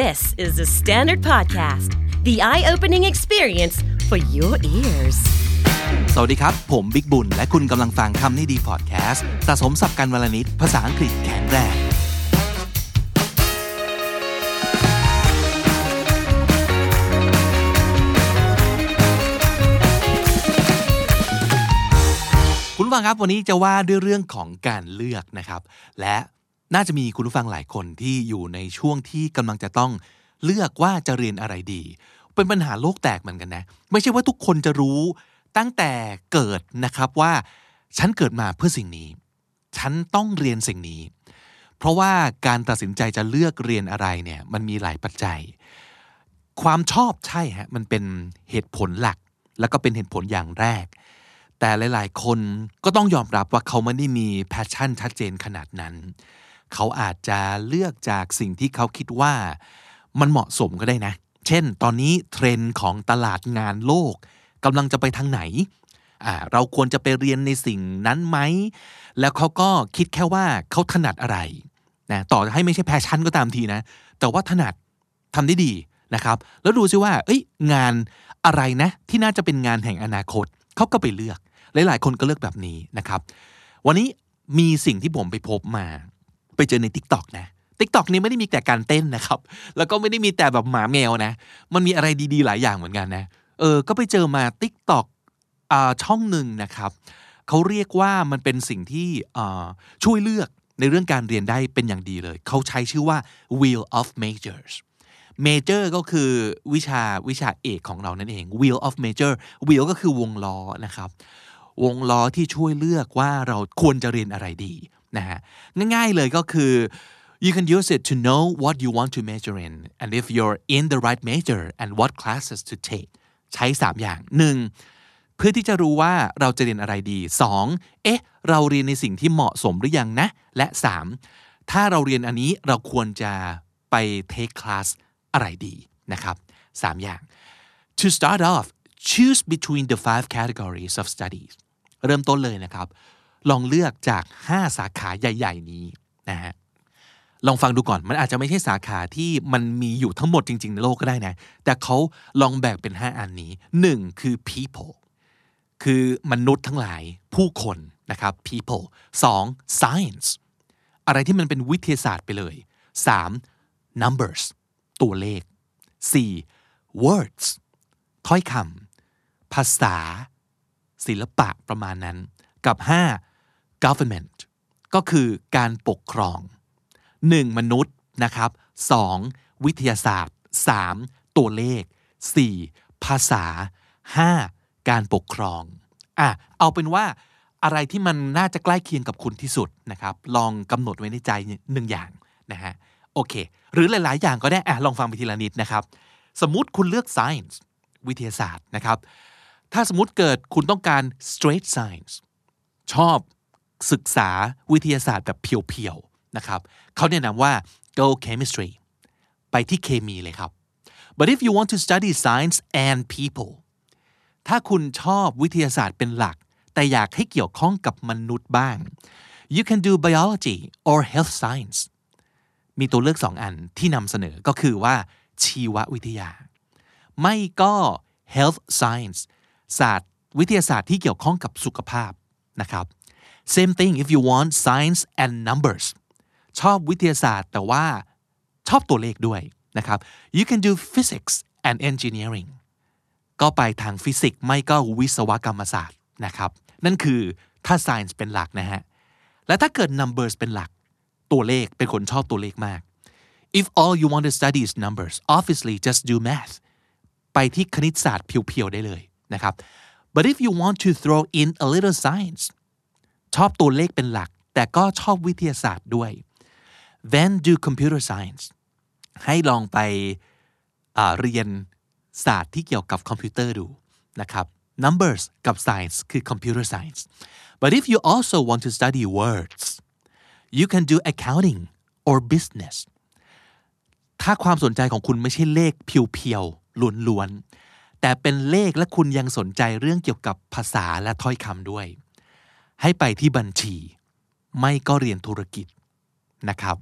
This is the Standard Podcast the eye-opening experience for your ears สวัสดีครับ ผมบิ๊กบุญ และคุณกำลังฟังคำนี้ดีพอดแคสต์สะสมสับกันวลนิดภาษาอังกฤษแข็งแรงคุณฟังครับวันนี้จะว่าด้วยเรื่องของการเลือกนะครับ และ น่าจะมีคุณผู้ฟังหลายคนที่อยู่ในช่วงที่กำลังจะต้องเลือกว่าจะเรียนอะไรดี เป็นปัญหาโลกแตกเหมือนกันนะ ไม่ใช่ว่าทุกคนจะรู้ตั้งแต่เกิดนะครับว่าฉันเกิดมาเพื่อสิ่งนี้ ฉันต้องเรียนสิ่งนี้ เพราะว่าการตัดสินใจจะเลือกเรียนอะไรเนี่ยมันมีหลายปัจจัย ความชอบใช่ฮะมันเป็นเหตุผลหลัก แล้วก็เป็นเหตุผลอย่างแรก แต่หลาย ๆ คนก็ต้องยอมรับว่าเขาไม่ได้มี passion ชัดเจนขนาดนั้น เขาอาจจะเลือกจากสิ่งที่เขาคิดว่ามันเหมาะสมก็ได้นะ เช่น ตอนนี้เทรนด์ของตลาดงานโลกกำลังจะไปทางไหน เราควรจะไปเรียนในสิ่งนั้นไหม แล้วเขาก็คิดแค่ว่าเขาถนัดอะไรนะต่อให้ไม่ใช่ passion ก็ตามทีนะ แต่ว่าถนัดทำได้ดีนะครับ แล้วดูซิว่า เอ้ย งานอะไรนะ ที่น่าจะเป็นงานแห่งอนาคต เขาก็ไปเลือก หลาย ๆ คนก็เลือกแบบนี้นะครับ วันนี้มีสิ่งที่ผมไปพบมา ไปเจอใน t ิ k t o k นะ t ิ k t o k นี้ไม่ได้มีแต่การเต้นนะครับ แล้วก็ไม่ได้มีแต่แบบหมาแมวนะ มันมีอะไรดีๆ หลายอย่างเหมือนกันนะ เออ ก็ไปเจอมา t ิ k t o k อ่าช่องหนึ่งนะครับ เขาเรียกว่ามันเป็นสิ่งที่ช่วยเลือกในเรื่องการเรียนได้เป็นอย่างดีเลย เขาใช้ชื่อว่า wheel of majors major ก็คือวิชาวิชาเอกของเรานั่นเอง wheel of major wheel ก็คือวงล้อนะครับ วงล้อที่ช่วยเลือกว่าเราควรจะเรียนอะไรดี นะฮะง่ายๆเลยก็คือ you can use it to know what you want to major in and if you're in the right major and what classes to take ใช้ 3 อย่าง 1. เพื่อที่จะรู้ว่าเราจะเรียนอะไรดี 2. เอ๊ะ เราเรียนในสิ่งที่เหมาะสมหรือยังนะ และ 3. ถ้าเราเรียนอันนี้เราควรจะไป take class อะไรดีนะครับ 3 อย่าง to start off choose between the five categories of studies เริ่มต้นเลยนะครับ ลองเลือกจาก 5 สาขาใหญ่ ๆ นี้นะฮะลองฟังดูก่อนมันอาจจะไม่ใช่สาขาที่มันมีอยู่ทั้งหมดจริง ๆ ในโลกก็ได้นะ แต่เขาลองแบ่งเป็น 5 อันนี้ 1. คือ people คือมนุษย์ทั้งหลายผู้คนนะครับ people 2. science อะไรที่มันเป็นวิทยาศาสตร์ไปเลย 3. numbers ตัวเลข 4. words ถ้อยคำภาษา ศิลปะประมาณนั้นกับ 5. Government ก็คือการปกครอง 1. มนุษย์นะครับ 2. วิทยาศาสตร์ 3. ตัวเลข 4. ภาษา 5. การปกครองอะเอาเป็นว่าอะไรที่มันน่าจะใกล้เคียงกับคุณที่สุดนะครับ ลองกำหนดไว้ในใจหนึ่งอย่างนะฮะโอเค หรือหลาย ๆ อย่างก็ได้อะลองฟังไปทีละนิดนะครับ สมมุติคุณเลือก science วิทยาศาสตร์นะครับ ถ้าสมมติเกิดคุณต้องการ straight science ชอบ ศึกษาวิทยาศาสตร์แบบเพียวๆนะครับเขาแนะนำว่า go chemistry ไปที่เคมีเลยครับ but if you want to study science and people ถ้าคุณชอบวิทยาศาสตร์เป็นหลัก แต่อยากให้เกี่ยวข้องกับมนุษย์บ้าง you can do biology or health science มีตัวเลือกสองอันที่นำเสนอก็คือว่า ชีววิทยา ไม่ก็ health science ศาสตร์วิทยาศาสตร์ที่เกี่ยวข้องกับสุขภาพนะครับ same thing if you want science and numbers ชอบวิทยาศาสตร์ แต่ว่าชอบตัวเลขด้วยนะครับ you can do physics and engineering ก็ไปทางฟิสิกส์ไม่ก็วิศวกรรมศาสตร์นะครับ นั่นคือถ้า science เป็นหลักนะฮะ และถ้าเกิด numbers เป็นหลัก ตัวเลขเป็นคนชอบตัวเลขมาก if all you want to study is numbers obviously just do math ไปที่คณิตศาสตร์เพียวๆได้เลยนะครับ but if you want to throw in a little science ชอบตัวเลขเป็นหลัก แต่ก็ชอบวิทยาศาสตร์ด้วย then do computer science ให้ลองไปเรียนศาสตร์ที่เกี่ยวกับคอมพิวเตอร์ดูนะครับ numbers กับ science คือ computer science but if you also want to study words you can do accounting or business ถ้าความสนใจของคุณไม่ใช่เลขเพียวๆล้วนๆแต่เป็นเลขและคุณยังสนใจเรื่องเกี่ยวกับภาษาและถ้อยคำด้วย ให้ไปที่บัญชี ไม่ก็เรียนธุรกิจนะครับ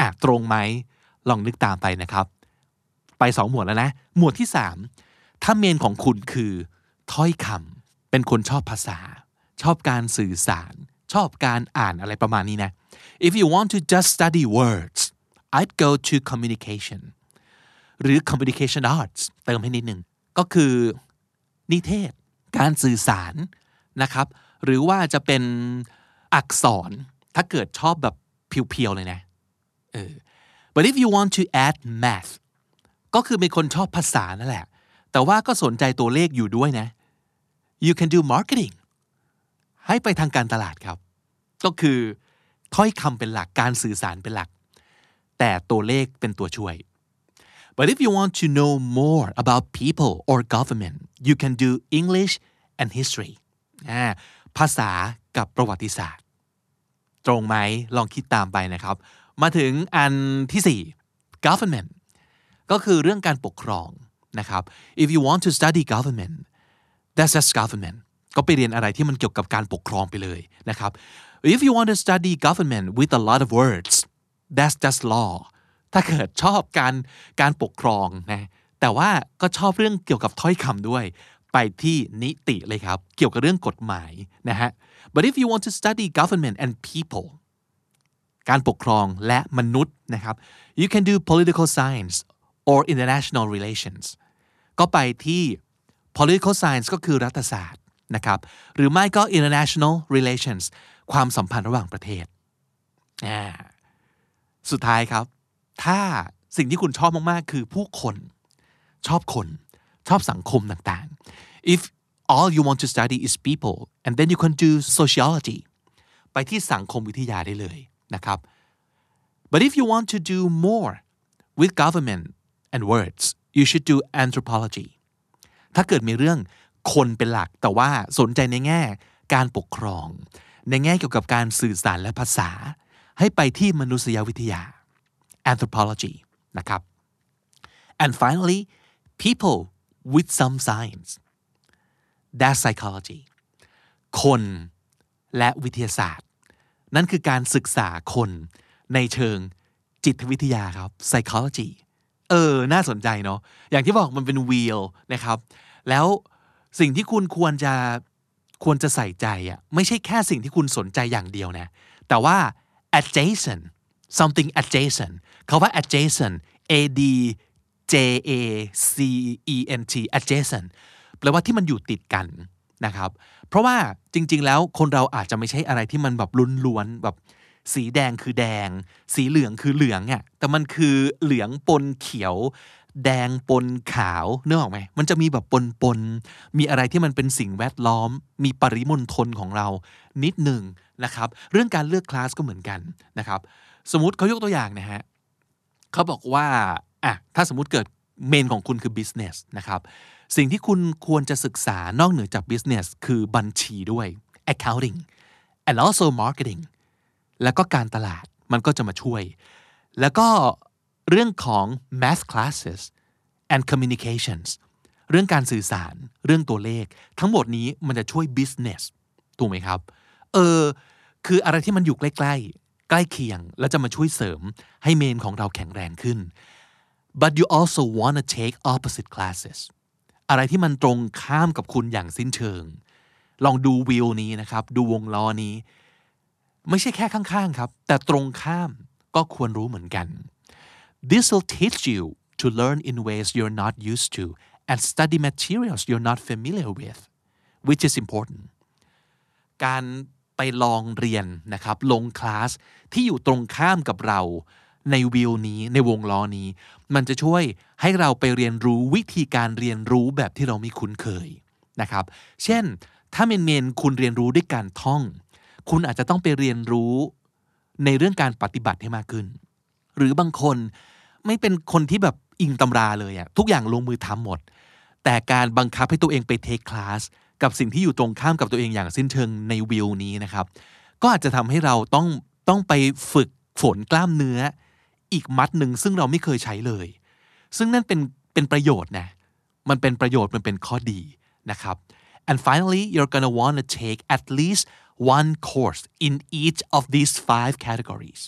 อะตรงไหมลองนึกตามไปนะครับ ไปสองหมวดแล้วนะ หมวดที่สามถ้าเมนของคุณคือถ้อยคำเป็นคนชอบภาษา ชอบการสื่อสาร ชอบการอ่านอะไรประมาณนี้นะ if you want to just study words I'd go to communication หรือ communication arts เติมให้นิดหนึ่ง ก็คือนิเทศ การสื่อสารนะครับ หรือว่าจะเป็นอักษร ถ้าเกิดชอบแบบเพียวๆเลยนะเออ but if you want to add math ก็คือเป็นคนชอบภาษานั่นแหละ แต่ว่าก็สนใจตัวเลขอยู่ด้วยนะ you can do marketing ให้ไปทางการตลาดครับ ก็คือถ้อยคำเป็นหลักการสื่อสารเป็นหลัก แต่ตัวเลขเป็นตัวช่วย but if you want to know more about people or government you can do English and history ภาษากับประวัติศาสตร์ ตรงไหมลองคิดตามไปนะครับ มาถึงอันที่ 4 government ก็คือเรื่องการปกครองนะครับ if you want to study government that's just government ก็ไปเรียนอะไรที่มันเกี่ยวกับการปกครองไปเลยนะครับ if you want to study government with a lot of words that's just law ถ้าเกิดชอบการการปกครองนะแต่ว่าก็ชอบเรื่องเกี่ยวกับถ้อยคำด้วย ไปที่นิติเลยครับ เกี่ยวกับเรื่องกฎหมายนะฮะ but if you want to study government and people การปกครองและมนุษย์นะครับ you can do political science or international relations ก็ไปที่ political science ก็คือรัฐศาสตร์นะครับ หรือไม่ก็ international relations ความสัมพันธ์ระหว่างประเทศ สุดท้ายครับ ถ้าสิ่งที่คุณชอบมาก ๆ คือผู้คน ชอบคน ชอบสังคมต่าง if all you want to study is people and then you can do sociology ไปที่สังคมวิทยาได้เลยนะครับ but if you want to do more with government and words you should do anthropology ถ้าเกิดมีเรื่องคนเป็นหลัก แต่ว่าสนใจในแง่การปกครอง ในแง่เกี่ยวกับการสื่อสารและภาษา ให้ไปที่มนุษยวิทยา anthropology นะครับ and finally people with some science That's psychology คนและวิทยาศาสตร์ นั่นคือการศึกษาคนในเชิงจิตวิทยาครับ psychology เออ น่าสนใจเนาะอย่างที่บอกมันเป็น wheel นะครับ แล้วสิ่งที่คุณควรจะควรจะใส่ใจอะไม่ใช่แค่สิ่งที่คุณสนใจอย่างเดียวนะ แต่ว่า adjacent something adjacent เขาว่า adjacent a d j a c e n t adjacent แปลว่าที่มันอยู่ติดกันนะครับ เพราะว่าจริง ๆ แล้วคนเราอาจจะไม่ใช่อะไรที่มันแบบล้วนแบบสีแดงคือแดง สีเหลืองคือเหลืองอะ่ะแต่มันคือเหลืองปนเขียว แดงปนขาวเนื้อออกไหมมันจะมีแบบปนปนมีอะไรที่มันเป็นสิ่งแวดล้อม มีปริมณฑลของเรานิดหนึ่งนะครับ เรื่องการเลือกคลาสก็เหมือนกันนะครับ สมมติเขายกตัวอย่างนะฮะเขาบอกว่าอะถ้าสมมติเกิดเมนของคุณคือ business นะครับ สิ่งที่คุณควรจะศึกษานอกเหนือจาก business คือบัญชีด้วย accounting and also marketing แล้วก็การตลาดมันก็จะมาช่วย แล้วก็เรื่องของ math classes and communications เรื่องการสื่อสารเรื่องตัวเลข ทั้งหมดนี้มันจะช่วย business ถูกไหมครับ เออ คืออะไรที่มันอยู่ใกล้ ๆ ใกล้เคียง แล้วจะมาช่วยเสริมให้เมนของเราแข็งแรงขึ้น but you also want to take opposite classes อะไรที่มันตรงข้ามกับคุณอย่างสิ้นเชิง ลองดูวิวนี้นะครับ ดูวงล้อนี้ ไม่ใช่แค่ข้างๆครับ แต่ตรงข้ามก็ควรรู้เหมือนกัน This will teach you to learn in ways you're not used to and study materials you're not familiar with which is important การไปลองเรียนนะครับ ลงคลาสที่อยู่ตรงข้ามกับเรา ในวิวนี้ในวงล้อนี้ มันจะช่วยให้เราไปเรียนรู้วิธีการเรียนรู้แบบที่เราไม่คุ้นเคยนะครับ เช่น ถ้าเมนเมนคุณเรียนรู้ด้วยการท่อง คุณอาจจะต้องไปเรียนรู้ในเรื่องการปฏิบัติให้มากขึ้น หรือบางคนไม่เป็นคนที่แบบอิงตำราเลยอะทุกอย่างลงมือทำหมด แต่การบังคับให้ตัวเองไปเทคคลาสกับสิ่งที่อยู่ตรงข้ามกับตัวเองอย่างสิ้นเชิงในวิวนี้นะครับ ก็อาจจะทำให้เราต้องต้องไปฝึกฝนกล้ามเนื้อ อีกมัดหนึ่งซึ่งเราไม่เคยใช้เลย ซึ่งนั่นเป็นเป็นประโยชน์นะมันเป็นประโยชน์มันเป็นข้อดีนะครับ and finally you're gonna want to take at least one course in each of these five categories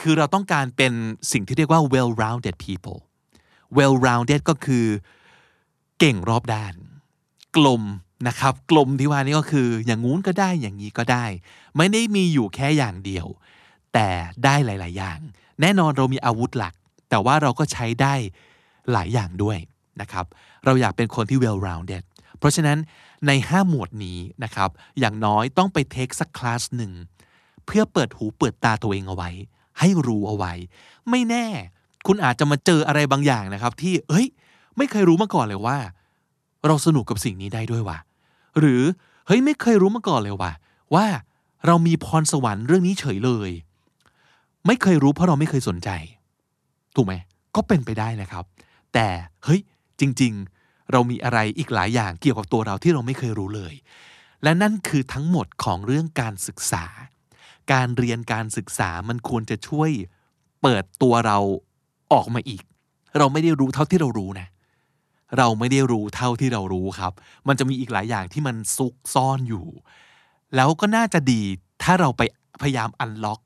คือเราต้องการเป็นสิ่งที่เรียกว่า well-rounded people well rounded ก็คือเก่งรอบด้าน กลมนะครับ กลมที่ว่านี้ก็คืออย่างงู้นก็ได้อย่างนี้ก็ได้ ไม่ได้มีอยู่แค่อย่างเดียว แต่ได้หลาย ๆ อย่าง แน่นอนเรามีอาวุธหลัก แต่ว่าเราก็ใช้ได้หลายอย่างด้วยนะครับ เราอยากเป็นคนที่ well rounded เพราะฉะนั้นใน 5 หมวดนี้นะครับ อย่างน้อยต้องไปเทคสักคลาสหนึ่ง เพื่อเปิดหูเปิดตาตัวเองเอาไว้ ให้รู้เอาไว้ ไม่แน่ คุณอาจจะมาเจออะไรบางอย่างนะครับ ที่เอ้ย ไม่เคยรู้มาก่อนเลยว่า เราสนุกกับสิ่งนี้ได้ด้วยว่ะ หรือเฮ้ยไม่เคยรู้มาก่อนเลยว่ะว่าเรามีพรสวรรค์เรื่องนี้เฉยเลย ไม่เคยรู้เพราะเราไม่เคยสนใจ ถูกไหม ก็เป็นไปได้นะครับ แต่เฮ้ยจริง ๆ เรามีอะไรอีกหลายอย่างเกี่ยวกับตัวเราที่เราไม่เคยรู้เลย และนั่นคือทั้งหมดของเรื่องการศึกษา การเรียนการศึกษามันควรจะช่วยเปิดตัวเราออกมาอีก เราไม่ได้รู้เท่าที่เรารู้นะ เราไม่ได้รู้เท่าที่เรารู้ครับ มันจะมีอีกหลายอย่างที่มันซุกซ่อนอยู่ แล้วก็น่าจะดีถ้าเราไปพยายามอันล็อก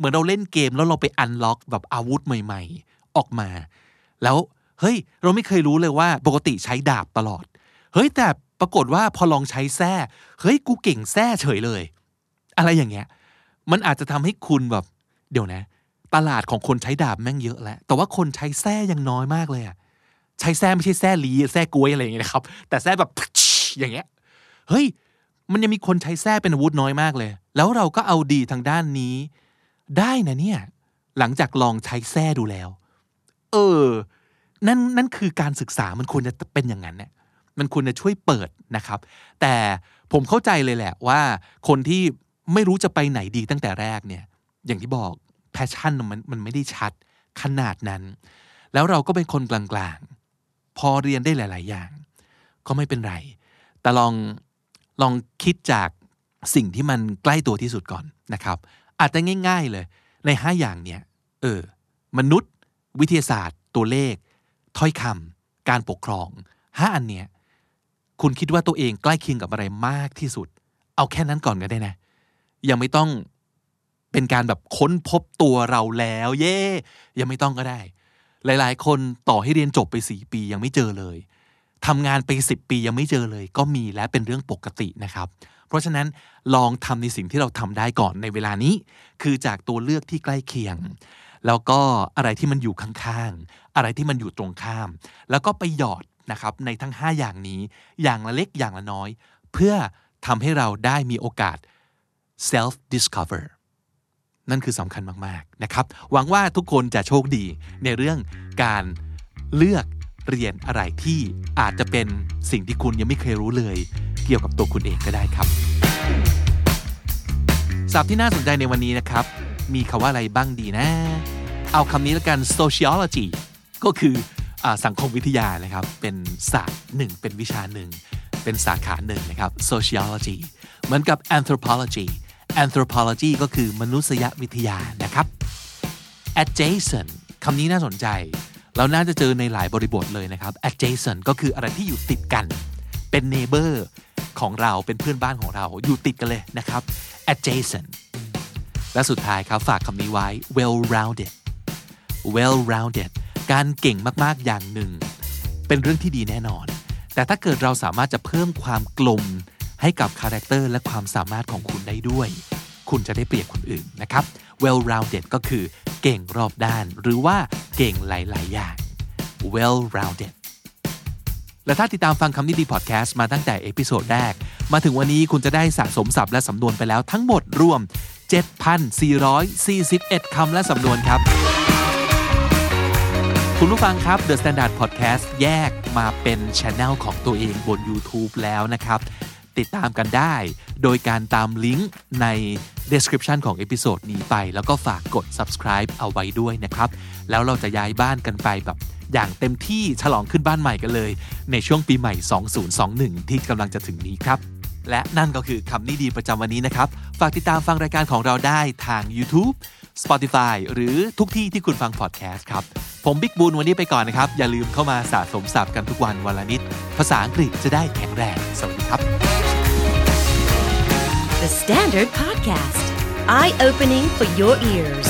เหมือนเราเล่นเกมแล้วเราไปอันล็อกแบบอาวุธใหม่ ๆ ออกมา แล้วเฮ้ย เราไม่เคยรู้เลยว่าปกติใช้ดาบตลอด เฮ้ย แต่ปรากฏว่าพอลองใช้แส้เฮ้ย กูเก่งแส้เฉยเลย อะไรอย่างเงี้ย มันอาจจะทำให้คุณแบบ เดี๋ยวนะ ตลาดของคนใช้ดาบแม่งเยอะแล้ว แต่ว่าคนใช้แส้ยังน้อยมากเลยอะใช้แส้ไม่ใช่แส้ลีแส้กล้วยอะไรอย่างเงี้ยนะครับ แต่แส้แบบอย่างเงี้ย เฮ้ย มันยังมีคนใช้แส้เป็นอาวุธน้อยมากเลย แล้วเราก็เอาดีทางด้านนี้ ได้นะเนี่ย หลังจากลองใช้แส้ดูแล้ว เออ นั่นนั่นคือการศึกษามันควรจะเป็นอย่างนั้นเนี่ยมันควรจะช่วยเปิดนะครับ แต่ผมเข้าใจเลยแหละว่า คนที่ไม่รู้จะไปไหนดีตั้งแต่แรกเนี่ย อย่างที่บอก passion มันมันไม่ได้ชัดขนาดนั้น แล้วเราก็เป็นคนกลางๆ พอเรียนได้หลาย ๆ อย่าง ก็ไม่เป็นไร แต่ลองลองคิดจากสิ่งที่มันใกล้ตัวที่สุดก่อนนะครับ อาจจะง่าย ๆเลย ใน 5 อย่างเนี่ยเออมนุษย์ วิทยาศาสตร์ ตัวเลข ถ้อยคำการปกครองห้าอันเนี้ยคุณคิดว่าตัวเองใกล้เคียงกับอะไรมากที่สุด เอาแค่นั้นก่อนก็ได้นะ ยังไม่ต้องเป็นการแบบค้นพบตัวเราแล้ว เย่ยังไม่ต้องก็ได้ หลาย ๆ คนต่อให้เรียนจบไปสี่ปียังไม่เจอเลยทำงานไปสิบปียังไม่เจอเลย ก็มีและเป็นเรื่องปกตินะครับ เพราะฉะนั้นลองทำในสิ่งที่เราทำได้ก่อนในเวลานี้ คือจากตัวเลือกที่ใกล้เคียง แล้วก็อะไรที่มันอยู่ข้างๆ อะไรที่มันอยู่ตรงข้าม แล้วก็ไปหยอดนะครับในทั้ง 5 อย่างนี้ อย่างละเล็กอย่างละน้อย เพื่อทำให้เราได้มีโอกาส self discover นั่นคือสำคัญมากๆนะครับ หวังว่าทุกคนจะโชคดีในเรื่องการเลือก เรียนอะไรที่อาจจะเป็นสิ่งที่คุณยังไม่เคยรู้เลย เกี่ยวกับตัวคุณเองก็ได้ครับศัพท์ที่น่าสนใจในวันนี้นะครับ มีคาว่าอะไรบ้างดีนะ เอาคำนี้แล้วกัน sociology ก็คืออสังคมวิทยานะครับ เป็นศาสตร์หนึ่งเป็นวิชาหนึ่ง เป็นสาขาหนึ่งนะครับ sociology เหมือนกับ anthropology anthropology ก็คือมนุษยวิทยานะครับ adjacent คำนี้น่าสนใจ เราน่าจะเจอในหลายบริบทเลยนะครับ adjacent ก็คืออะไรที่อยู่ติดกัน เป็น neighbor ของเราเป็นเพื่อนบ้านของเราอยู่ติดกันเลยนะครับ adjacent และสุดท้ายครับฝากคำนี้ไว้ well rounded well rounded การเก่งมากๆอย่างหนึ่ง เป็นเรื่องที่ดีแน่นอน แต่ถ้าเกิดเราสามารถจะเพิ่มความกลมให้กับ character และความสามารถของคุณได้ด้วย คุณจะได้เปรียบคนอื่นนะครับ well rounded ก็คือเก่งรอบด้าน หรือว่า เก่งหลาย ๆ อย่าง well rounded และถ้าติดตามฟังคำนี้ดีพอดแคสต์มาตั้งแต่ episode แรก มาถึงวันนี้คุณจะได้สะสมศัพท์และสำนวนไปแล้วทั้งหมดรวม 7,441 คำและสำนวนครับ คุณผู้ฟังครับ The Standard Podcast แยกมาเป็นช anel ของตัวเองบน YouTube แล้วนะครับ ติดตามกันได้ โดยการตามลิงก์ใน description ของ episode นี้ไป แล้วก็ฝากกด subscribe เอาไว้ด้วยนะครับ แล้วเราจะย้ายบ้านกันไปแบบอย่างเต็มที่ฉลองขึ้นบ้านใหม่กันเลย ในช่วงปีใหม่ 2021 ที่กำลังจะถึงนี้ครับ และนั่นก็คือคำนี้ดีประจำวันนี้นะครับ ฝากติดตามฟังรายการของเราได้ทาง YouTube Spotify หรือทุกที่ที่คุณฟังพอดแคสต์ครับ ผมบิ๊กบุญวันนี้ไปก่อนนะครับ อย่าลืมเข้ามาสะสมศัพท์กันทุกวันวันละนิด ภาษาอังกฤษจะได้แข็งแรง สวัสดีครับ The Standard Podcast, eye opening for your ears.